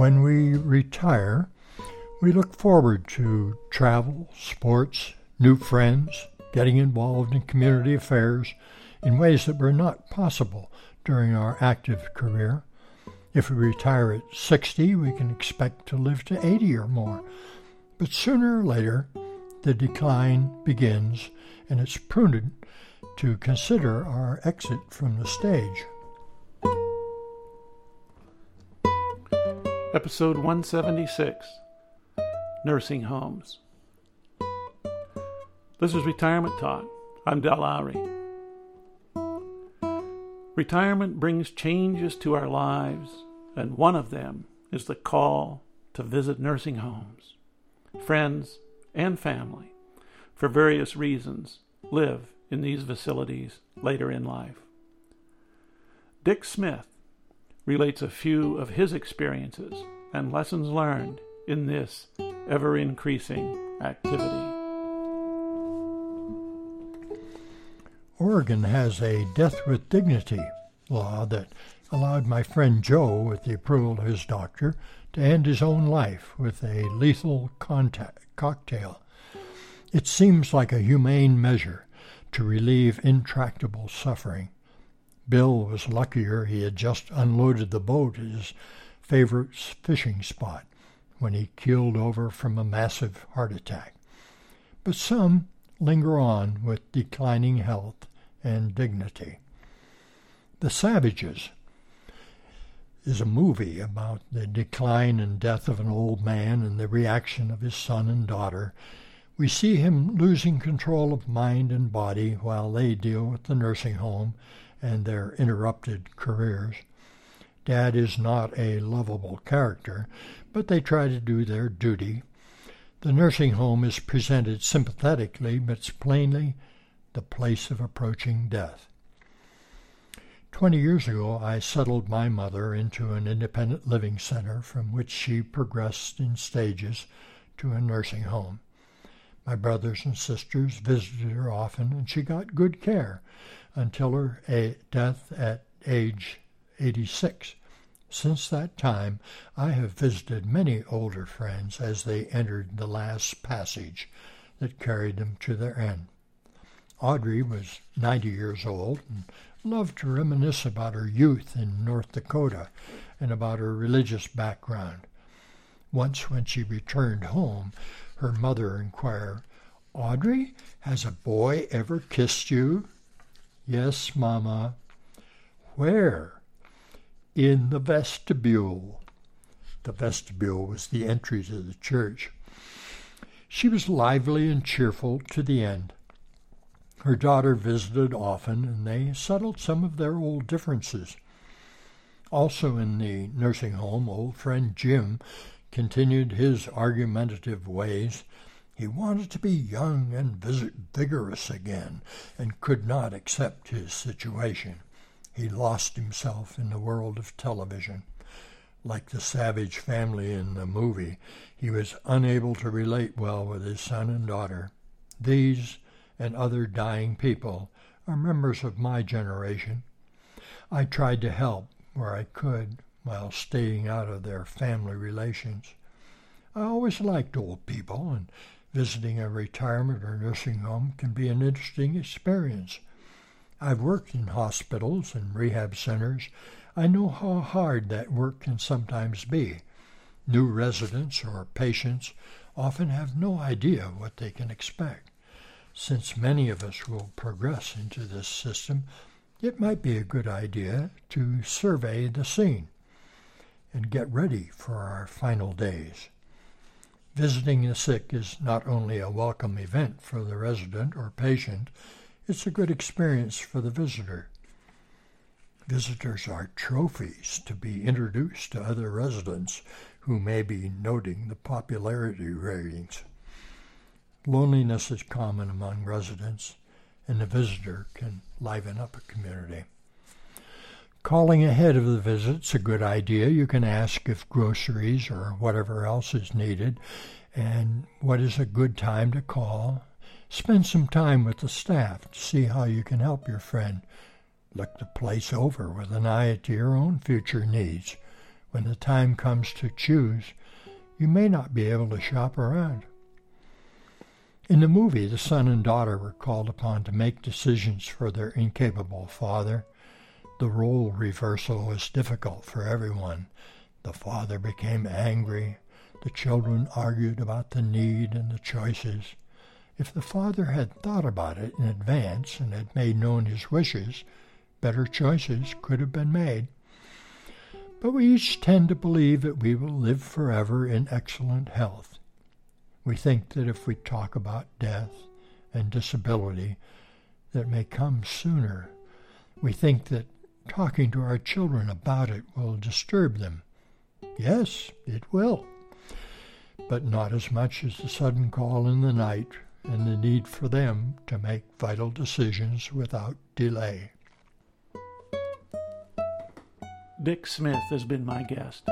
When we retire, we look forward to travel, sports, new friends, getting involved in community affairs in ways that were not possible during our active career. If we retire at 60, we can expect to live to 80 or more. But sooner or later, the decline begins, and it's prudent to consider our exit from the stage. Episode 176 Nursing Homes. This is Retirement Talk. I'm Del Lowry. Retirement brings changes to our lives, and one of them is the call to visit nursing homes. Friends and family, for various reasons, live in these facilities later in life. Dick Smith relates a few of his experiences and lessons learned in this ever increasing activity. Oregon has a death with dignity law that allowed my friend Joe, with the approval of his doctor, to end his own life with a lethal contact, cocktail. It seems like a humane measure to relieve intractable suffering. Bill was luckier he had just unloaded the boat at his favorite fishing spot when he keeled over from a massive heart attack. But some linger on with declining health and dignity. The Savages is a movie about the decline and death of an old man and the reaction of his son and daughter. We see him losing control of mind and body while they deal with the nursing home and their interrupted careers. Dad is not a lovable character, but they try to do their duty. The nursing home is presented sympathetically, but plainly the place of approaching death. Twenty years ago, I settled my mother into an independent living center from which she progressed in stages to a nursing home. My brothers and sisters visited her often, and she got good care until her death at age 86. Since that time, I have visited many older friends as they entered the last passage that carried them to their end. Audrey was 90 years old and loved to reminisce about her youth in North Dakota and about her religious background. Once, when she returned home, her mother inquired, Audrey, has a boy ever kissed you? Yes, Mamma. Where? In the vestibule. The vestibule was the entry to the church. She was lively and cheerful to the end. Her daughter visited often, and they settled some of their old differences. Also in the nursing home, old friend Jim continued his argumentative ways. He wanted to be young and vigorous again, and could not accept his situation. He lost himself in the world of television. Like the savage family in the movie, he was unable to relate well with his son and daughter. These and other dying people are members of my generation. I tried to help where I could while staying out of their family relations. I always liked old people, and visiting a retirement or nursing home can be an interesting experience. I've worked in hospitals and rehab centers. I know how hard that work can sometimes be. New residents or patients often have no idea what they can expect. Since many of us will progress into this system, it might be a good idea to survey the scene and get ready for our final days. Visiting the sick is not only a welcome event for the resident or patient, it's a good experience for the visitor. Visitors are trophies to be introduced to other residents who may be noting the popularity ratings. Loneliness is common among residents, and the visitor can liven up a community. Calling ahead of the visit's a good idea. You can ask if groceries or whatever else is needed and what is a good time to call. Spend some time with the staff to see how you can help your friend. Look the place over with an eye to your own future needs. When the time comes to choose, you may not be able to shop around. In the movie, the son and daughter were called upon to make decisions for their incapable father. The role reversal was difficult for everyone. The father became angry. The children argued about the need and the choices. If the father had thought about it in advance and had made known his wishes, better choices could have been made. But we each tend to believe that we will live forever in excellent health. We think that if we talk about death and disability, that may come sooner. We think that talking to our children about it will disturb them. Yes, it will, but not as much as the sudden call in the night and the need for them to make vital decisions without delay. Dick Smith has been my guest.